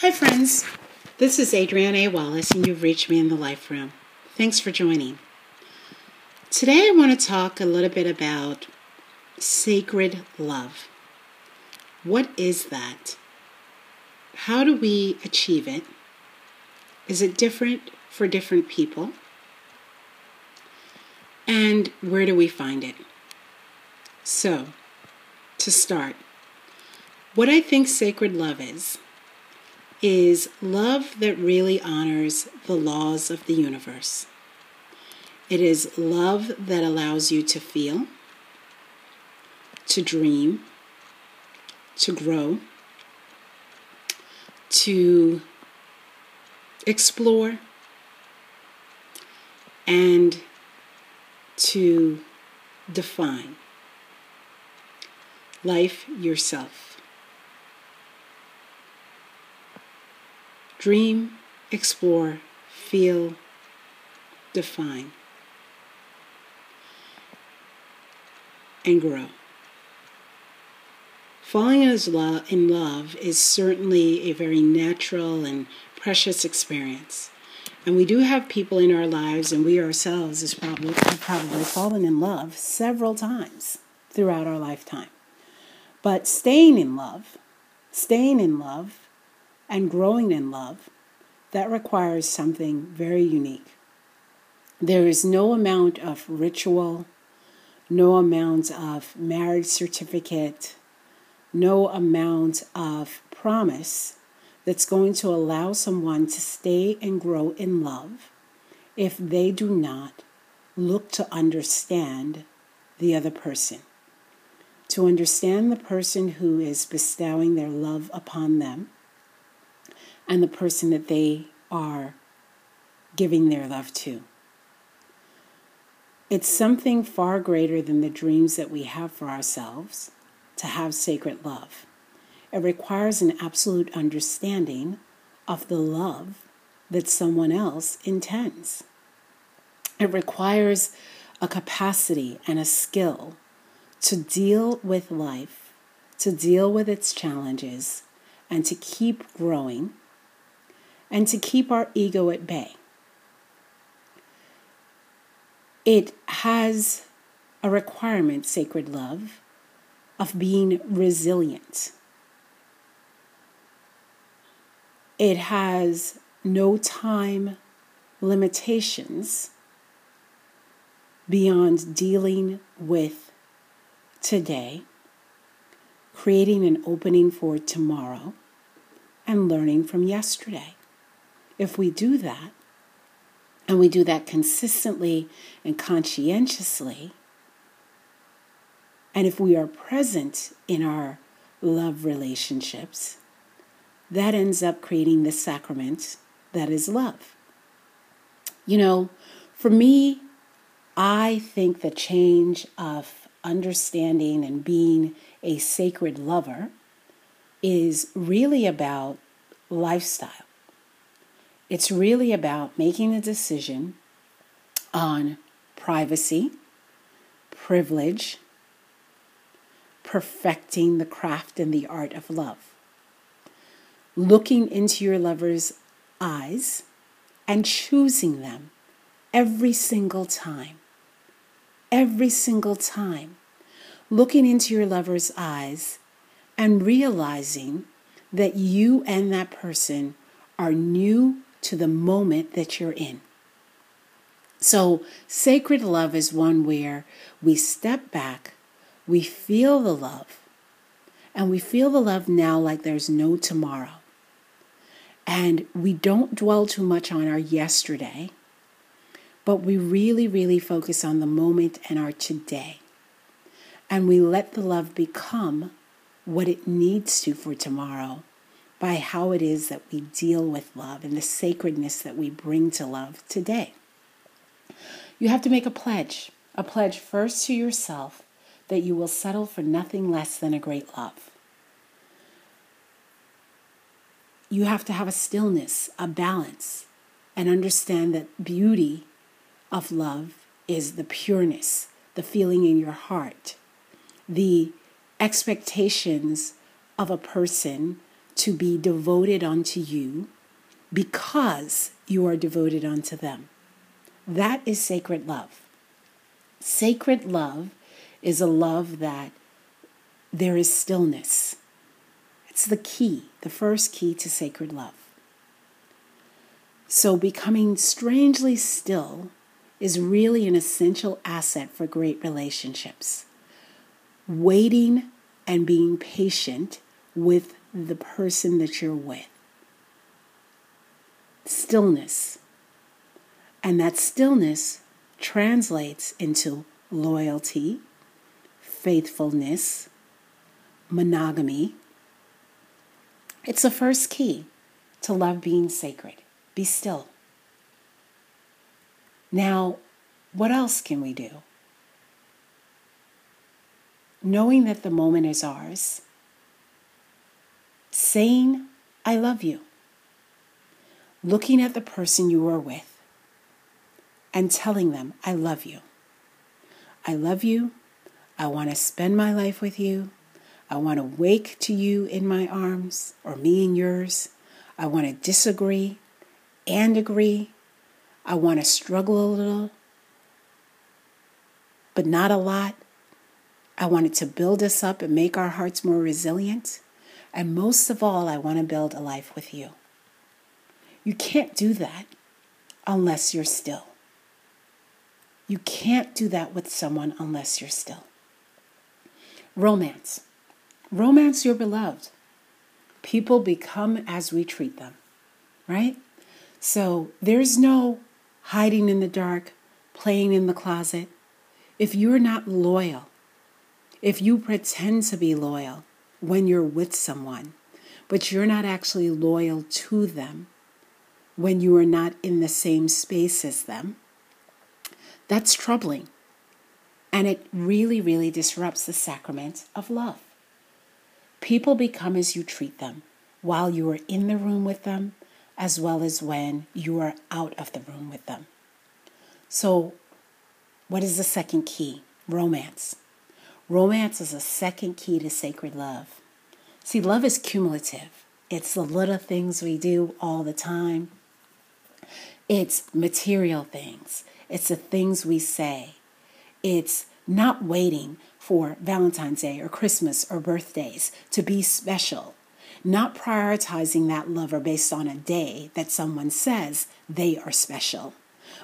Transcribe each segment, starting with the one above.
Hi, friends. This is Adrienne A. Wallace, and you've reached me in the Life Room. Thanks for joining. Today, I want to talk a little bit about sacred love. What is that? How do we achieve it? Is it different for different people? And where do we find it? So, to start, what I think sacred love is is love that really honors the laws of the universe. It is love that allows you to feel, to dream, to grow, to explore, and to define life yourself. Dream, explore, feel, define, and grow. Falling in love is certainly a very natural and precious experience. And we do have people in our lives, and we ourselves has probably, have probably fallen in love several times throughout our lifetime. But staying in love, staying in love and growing in love, that requires something very unique. There is no amount of ritual, no amount of marriage certificate, no amount of promise that's going to allow someone to stay and grow in love if they do not look to understand the other person. To understand the person who is bestowing their love upon them and the person that they are giving their love to. It's something far greater than the dreams that we have for ourselves to have sacred love. It requires an absolute understanding of the love that someone else intends. It requires a capacity and a skill to deal with life, to deal with its challenges, and to keep growing and to keep our ego at bay. It has a requirement, sacred love, of being resilient. It has no time limitations beyond dealing with today, creating an opening for tomorrow, and learning from yesterday. If we do that, and we do that consistently and conscientiously, and if we are present in our love relationships, that ends up creating the sacrament that is love. You know, for me, I think the change of understanding and being a sacred lover is really about lifestyle. It's really about making a decision on privacy, privilege, perfecting the craft and the art of love. Looking into your lover's eyes and choosing them every single time. Every single time. Looking into your lover's eyes and realizing that you and that person are new to the moment that you're in. So, sacred love is one where we step back, we feel the love, and we feel the love now like there's no tomorrow. And we don't dwell too much on our yesterday, but we really, really focus on the moment and our today. And we let the love become what it needs to for tomorrow by how it is that we deal with love and the sacredness that we bring to love today. You have to make a pledge, a pledge first to yourself that you will settle for nothing less than a great love. You have to have a stillness, a balance, and understand that beauty of love is the pureness, the feeling in your heart, the expectations of a person to be devoted unto you because you are devoted unto them. That is sacred love. Sacred love is a love that there is stillness. It's the key, the first key to sacred love. So, becoming strangely still is really an essential asset for great relationships. Waiting and being patient with the person that you're with. Stillness. And that stillness translates into loyalty, faithfulness, monogamy. It's the first key to love being sacred. Be still. Now, what else can we do? Knowing that the moment is ours, saying, I love you, looking at the person you are with, and telling them, I love you. I love you. I want to spend my life with you. I want to wake to you in my arms or me in yours. I want to disagree and agree. I want to struggle a little, but not a lot. I want it to build us up and make our hearts more resilient. And most of all, I want to build a life with you. You can't do that unless you're still. You can't do that with someone unless you're still. Romance. Romance your beloved. People become as we treat them, right? So there's no hiding in the dark, playing in the closet. If you're not loyal, if you pretend to be loyal when you're with someone, but you're not actually loyal to them when you are not in the same space as them, that's troubling. And it really, really disrupts the sacrament of love. People become as you treat them while you are in the room with them, as well as when you are out of the room with them. So, what is the second key? Romance. Romance is a second key to sacred love. See, love is cumulative, it's the little things we do all the time, it's material things, it's the things we say, it's not waiting for Valentine's Day or Christmas or birthdays to be special, not prioritizing that lover based on a day that someone says they are special,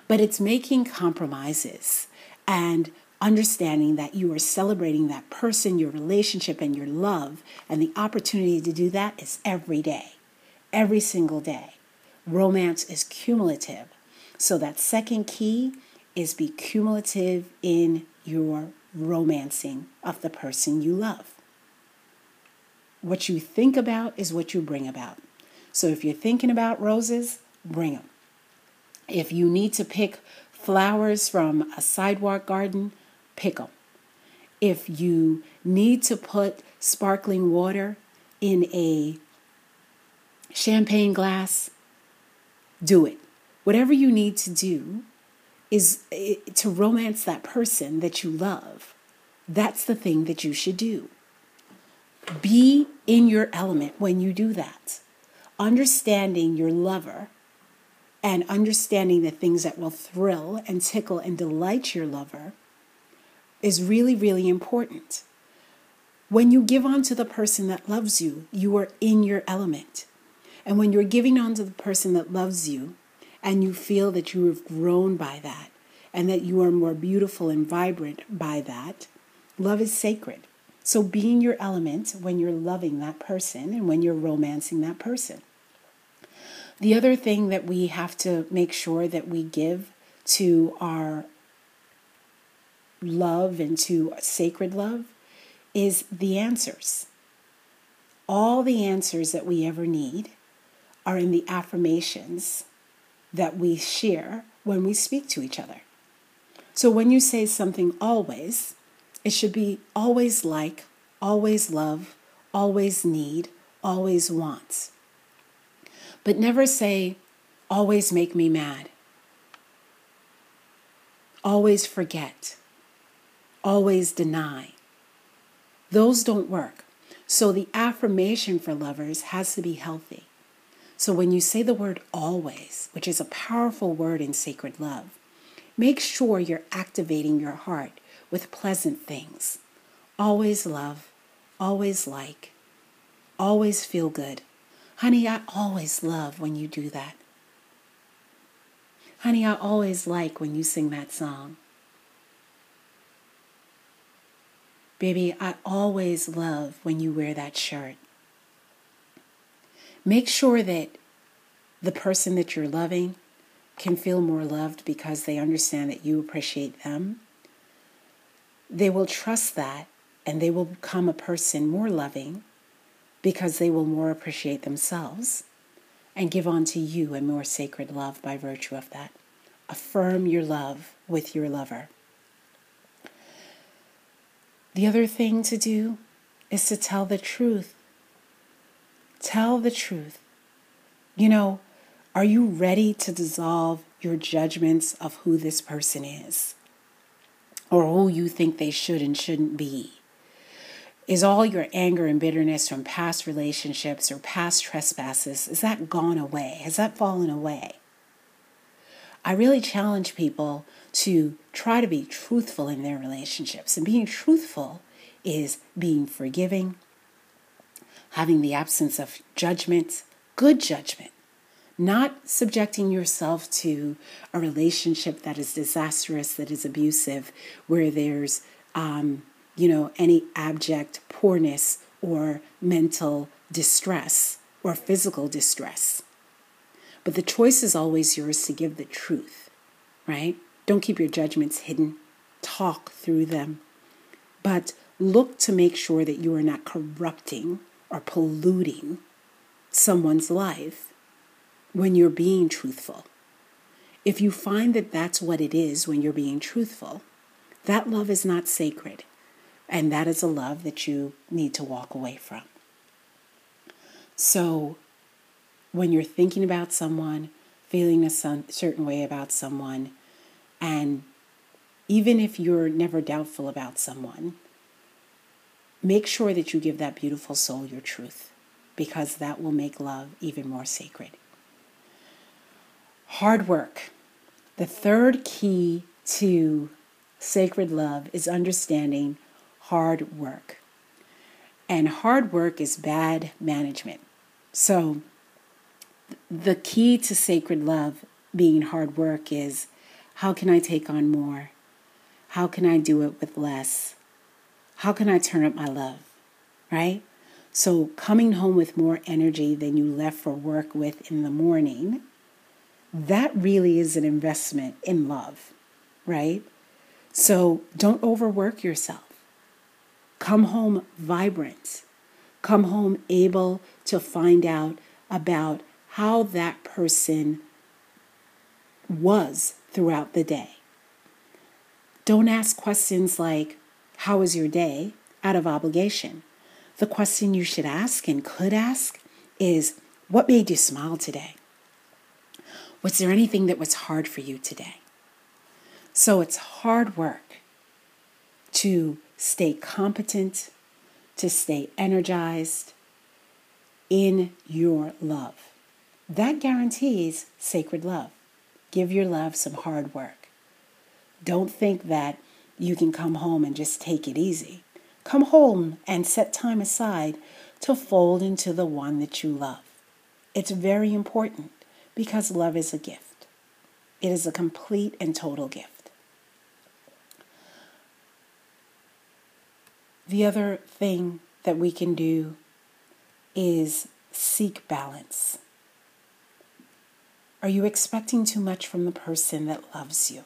but it's making compromises. And understanding that you are celebrating that person, your relationship, and your love. And the opportunity to do that is every day, every single day. Romance is cumulative. So that second key is be cumulative in your romancing of the person you love. What you think about is what you bring about. So if you're thinking about roses, bring them. If you need to pick flowers from a sidewalk garden, pick them. If you need to put sparkling water in a champagne glass, do it. Whatever you need to do is eh, to romance that person that you love. That's the thing that you should do. Be in your element when you do that. Understanding your lover and understanding the things that will thrill and tickle and delight your lover is really, really important. When you give on to the person that loves you, you are in your element. And when you're giving on to the person that loves you, and you feel that you have grown by that, and that you are more beautiful and vibrant by that, love is sacred. So be in your element when you're loving that person and when you're romancing that person. The other thing that we have to make sure that we give to our love and to sacred love is the answers. All the answers that we ever need are in the affirmations that we share when we speak to each other. So when you say something always, it should be always like, always love, always need, always wants. But never say, always make me mad, always forget, always deny. Those don't work. So the affirmation for lovers has to be healthy. So when you say the word always, which is a powerful word in sacred love, make sure you're activating your heart with pleasant things. Always love, always like, always feel good. Honey, I always love when you do that. Honey, I always like when you sing that song. Baby, I always love when you wear that shirt. Make sure that the person that you're loving can feel more loved because they understand that you appreciate them. They will trust that and they will become a person more loving because they will more appreciate themselves and give unto you a more sacred love by virtue of that. Affirm your love with your lover. The other thing to do is to tell the truth. Tell the truth. You know, are you ready to dissolve your judgments of who this person is or who you think they should and shouldn't be? Is all your anger and bitterness from past relationships or past trespasses, is that gone away? Has that fallen away? I really challenge people to try to be truthful in their relationships. And being truthful is being forgiving, having the absence of judgment, good judgment, not subjecting yourself to a relationship that is disastrous, that is abusive, where there's, um, you know, any abject poorness or mental distress or physical distress. But the choice is always yours to give the truth, right? Don't keep your judgments hidden. Talk through them. But look to make sure that you are not corrupting or polluting someone's life when you're being truthful. If you find that that's what it is when you're being truthful, that love is not sacred. And that is a love that you need to walk away from. So when you're thinking about someone, feeling a certain way about someone, and even if you're never doubtful about someone, make sure that you give that beautiful soul your truth because that will make love even more sacred. Hard work. The third key to sacred love is understanding hard work. And hard work is bad management. So, the key to sacred love being hard work is how can I take on more? How can I do it with less? How can I turn up my love? Right? So, coming home with more energy than you left for work with in the morning, that really is an investment in love, right? So, don't overwork yourself. Come home vibrant. Come home able to find out about how that person was throughout the day. Don't ask questions like, How was your day? out of obligation. The question you should ask and could ask is, What made you smile today? Was there anything that was hard for you today? So it's hard work to stay competent, to stay energized in your love. That guarantees sacred love. Give your love some hard work. Don't think that you can come home and just take it easy. Come home and set time aside to fold into the one that you love. It's very important because love is a gift. It is a complete and total gift. The other thing that we can do is seek balance. Are you expecting too much from the person that loves you?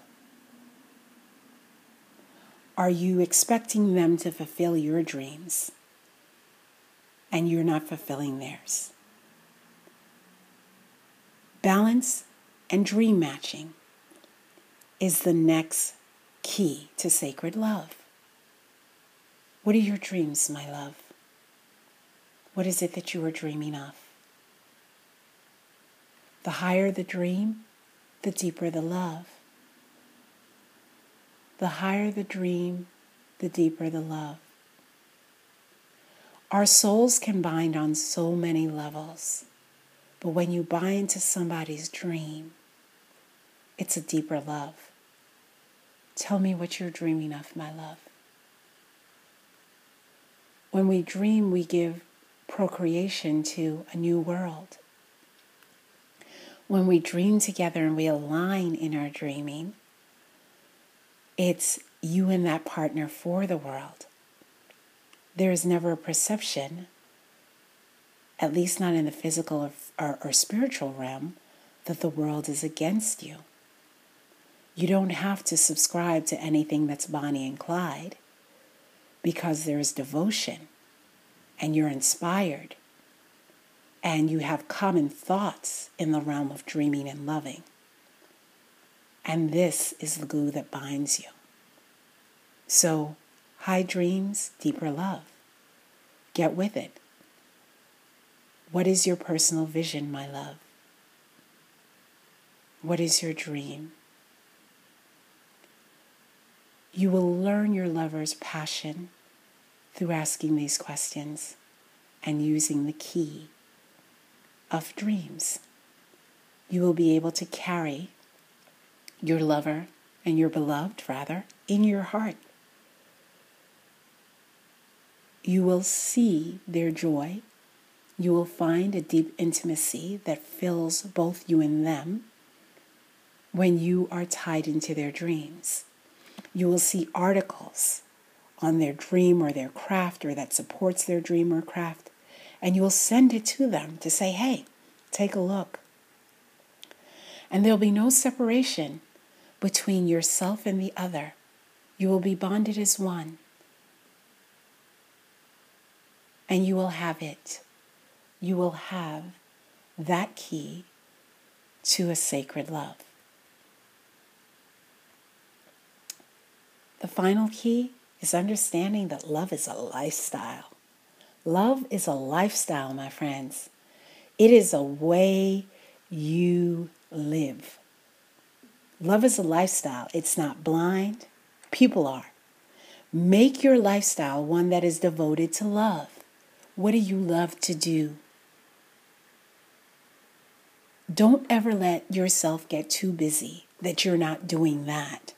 Are you expecting them to fulfill your dreams and you're not fulfilling theirs? Balance and dream matching is the next key to sacred love. What are your dreams, my love? What is it that you are dreaming of? The higher the dream, the deeper the love. The higher the dream, the deeper the love. Our souls can bind on so many levels, but when you bind to somebody's dream, it's a deeper love. Tell me what you're dreaming of, my love. When we dream, we give procreation to a new world. When we dream together and we align in our dreaming, it's you and that partner for the world. There is never a perception, at least not in the physical or, or, or spiritual realm, that the world is against you. You don't have to subscribe to anything that's Bonnie and Clyde because there's devotion and you're inspired and you have common thoughts in the realm of dreaming and loving. And this is the glue that binds you. So, high dreams, deeper love. Get with it. What is your personal vision, my love? What is your dream? You will learn your lover's passion through asking these questions and using the key of dreams. You will be able to carry your lover and your beloved, rather, in your heart. You will see their joy. You will find a deep intimacy that fills both you and them when you are tied into their dreams you will see articles on their dream or their craft or that supports their dream or craft, and you will send it to them to say, hey, take a look. And there'll be no separation between yourself and the other. You will be bonded as one. And you will have it. You will have that key to a sacred love. The final key is understanding that love is a lifestyle. Love is a lifestyle, my friends. It is a way you live. Love is a lifestyle. It's not blind. People are. Make your lifestyle one that is devoted to love. What do you love to do? Don't ever let yourself get too busy that you're not doing that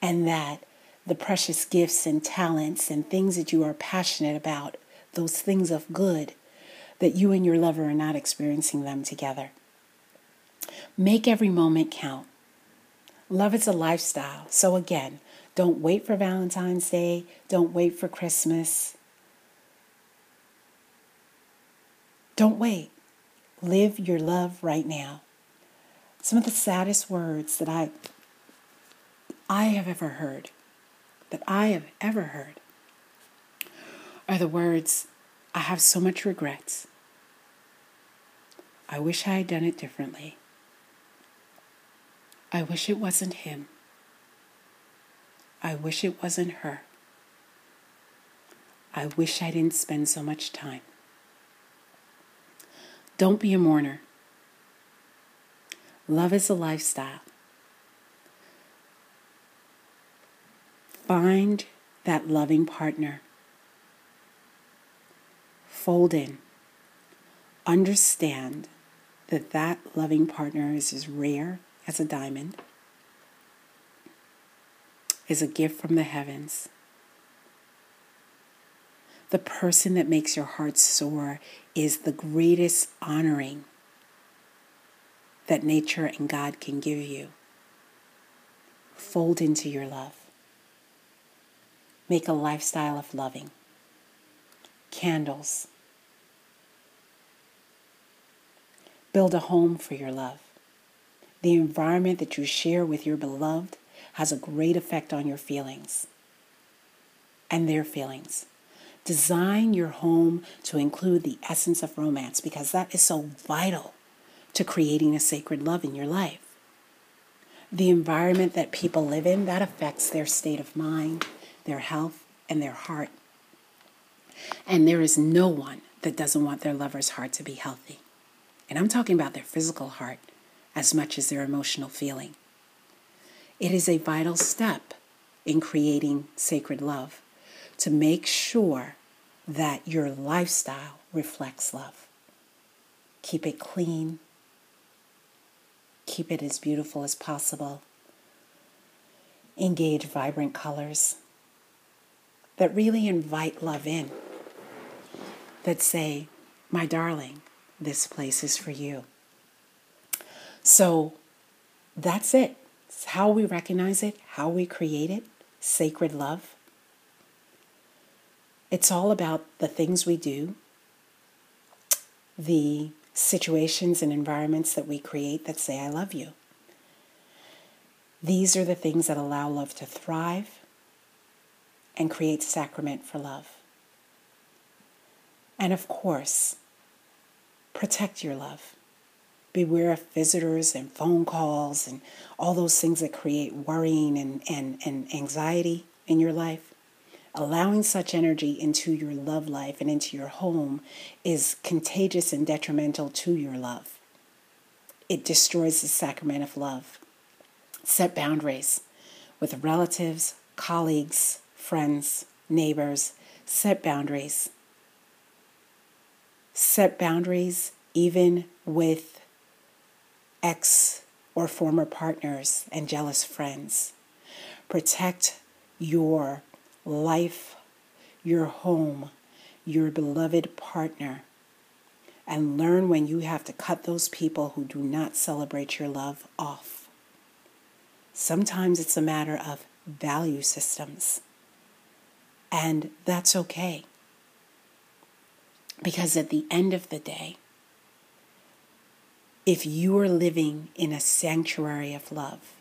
and that the precious gifts and talents and things that you are passionate about, those things of good, that you and your lover are not experiencing them together. Make every moment count. Love is a lifestyle. So, again, don't wait for Valentine's Day. Don't wait for Christmas. Don't wait. Live your love right now. Some of the saddest words that I, I have ever heard that I have ever heard are the words, I have so much regrets. I wish I had done it differently. I wish it wasn't him. I wish it wasn't her. I wish I didn't spend so much time. Don't be a mourner. Love is a lifestyle. Find that loving partner. Fold in. Understand that that loving partner is as rare as a diamond, is a gift from the heavens. The person that makes your heart soar is the greatest honoring that nature and God can give you. Fold into your love. Make a lifestyle of loving. Candles. Build a home for your love. The environment that you share with your beloved has a great effect on your feelings and their feelings. Design your home to include the essence of romance because that is so vital to creating a sacred love in your life. The environment that people live in, that affects their state of mind, their health, and their heart. And there is no one that doesn't want their lover's heart to be healthy. And I'm talking about their physical heart as much as their emotional feeling. It is a vital step in creating sacred love to make sure that your lifestyle reflects love. Keep it clean, keep it as beautiful as possible. Engage vibrant colors that really invite love in, that say, My darling, this place is for you. So that's it. It's how we recognize it, how we create it, sacred love. It's all about the things we do, the situations and environments that we create that say, I love you. These are the things that allow love to thrive and create sacrament for love. And of course, protect your love. Beware of visitors and phone calls and all those things that create worrying and, and, and anxiety in your life. Allowing such energy into your love life and into your home is contagious and detrimental to your love. It destroys the sacrament of love. Set boundaries with relatives, colleagues, friends, neighbors. Set boundaries. Set boundaries even with ex or former partners and jealous friends. Protect your life, your home, your beloved partner, and learn when you have to cut those people who do not celebrate your love off. Sometimes it's a matter of value systems, and that's okay. Because at the end of the day, if you are living in a sanctuary of love,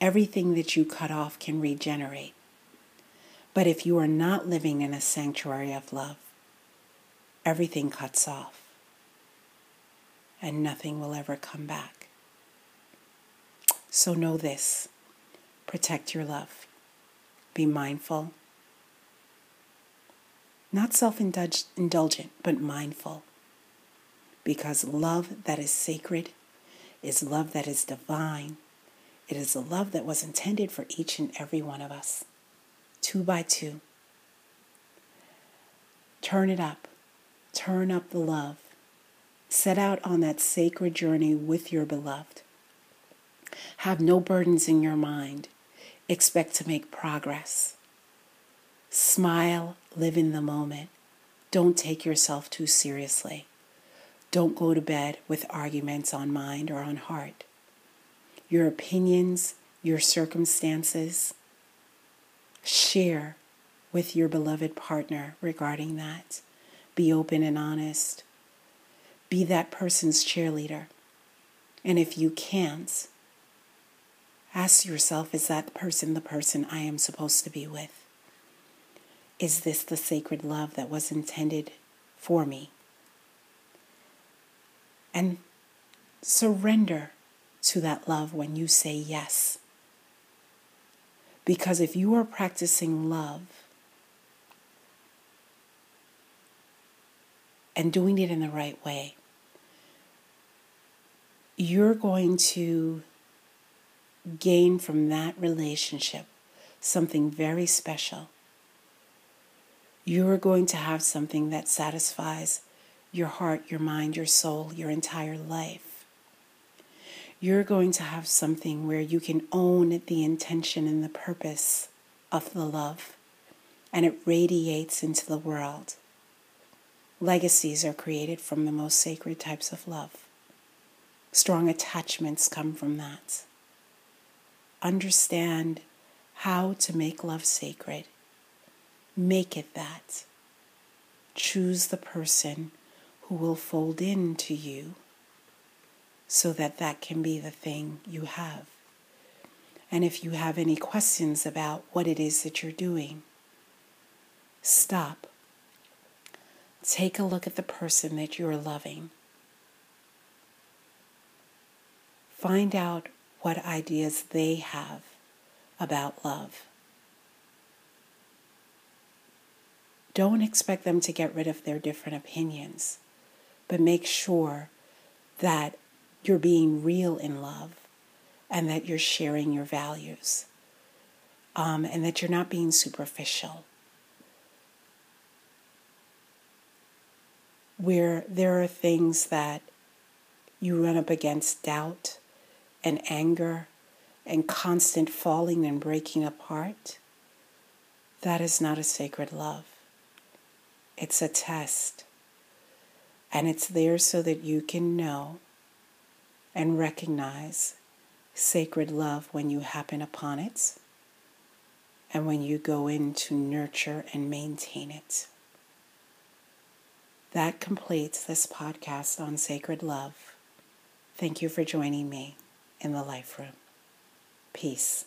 everything that you cut off can regenerate. But if you are not living in a sanctuary of love, everything cuts off and nothing will ever come back. So know this protect your love, be mindful, not self indulgent, but mindful because love that is sacred is love that is divine. It is a love that was intended for each and every one of us, two by two. Turn it up. Turn up the love. Set out on that sacred journey with your beloved. Have no burdens in your mind. Expect to make progress. Smile, live in the moment. Don't take yourself too seriously. Don't go to bed with arguments on mind or on heart. Your opinions, your circumstances, share with your beloved partner regarding that. Be open and honest. Be that person's cheerleader. And if you can't, ask yourself is that person the person I am supposed to be with? Is this the sacred love that was intended for me? and surrender to that love when you say yes. Because if you are practicing love and doing it in the right way, you're going to gain from that relationship something very special. You're going to have something that satisfies your heart, your mind, your soul, your entire life. You're going to have something where you can own the intention and the purpose of the love, and it radiates into the world. Legacies are created from the most sacred types of love. Strong attachments come from that. Understand how to make love sacred. Make it that. Choose the person who will fold into you so that that can be the thing you have. And if you have any questions about what it is that you're doing, stop. Take a look at the person that you're loving. Find out what ideas they have about love. Don't expect them to get rid of their different opinions but make sure that you're being real in love and that you're sharing your values um, and that you're not being superficial. where there are things that you run up against doubt and anger and constant falling and breaking apart, that is not a sacred love. It's a test. And it's there so that you can know and recognize sacred love when you happen upon it and when you go in to nurture and maintain it. That completes this podcast on sacred love. Thank you for joining me in the Life Room. Peace.